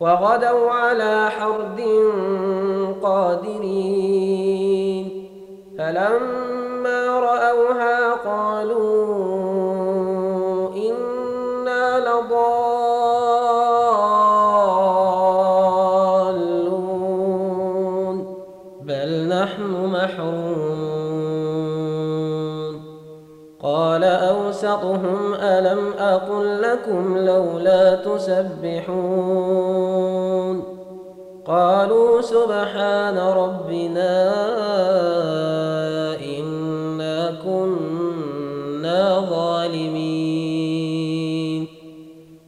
وغدوا على حرد قادرين. فلما رأوها قالوا أوسطهم ألم أقل لكم لولا تسبحون قالوا سبحان ربنا إنا كنا ظالمين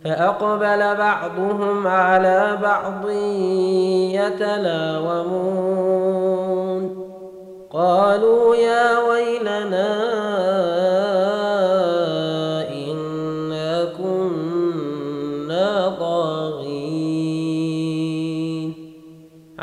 فأقبل بعضهم على بعض يتلاومون قالوا يا ويلنا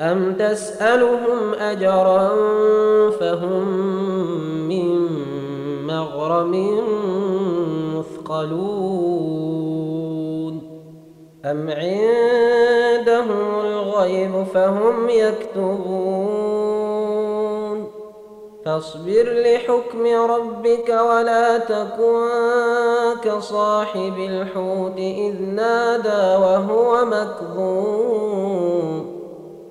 ام تسالهم اجرا فهم من مغرم مثقلون ام عندهم الغيب فهم يكتبون فاصبر لحكم ربك ولا تكن كصاحب الحوت إذ نادى وهو مكظوم